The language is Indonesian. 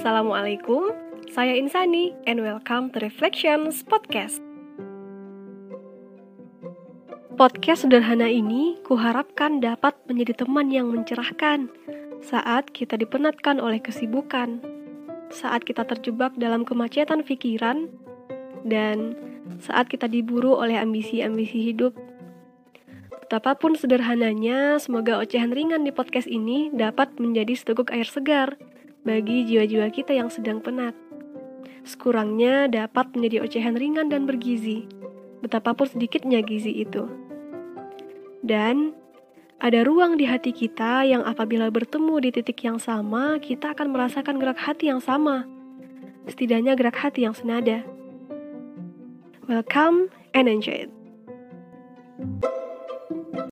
Assalamualaikum, saya Insani and welcome to Reflections Podcast. Podcast sederhana ini kuharapkan dapat menjadi teman yang mencerahkan saat kita dipenatkan oleh kesibukan, saat kita terjebak dalam kemacetan pikiran, dan saat kita diburu oleh ambisi-ambisi hidup. Betapapun sederhananya, semoga ocehan ringan di podcast ini dapat menjadi seteguk air segar bagi jiwa-jiwa kita yang sedang penat. Sekurangnya dapat menjadi ocehan ringan dan bergizi, betapapun sedikitnya gizi itu. Dan ada ruang di hati kita yang apabila bertemu di titik yang sama, kita akan merasakan gerak hati yang sama. Setidaknya gerak hati yang senada. Welcome and enjoy it.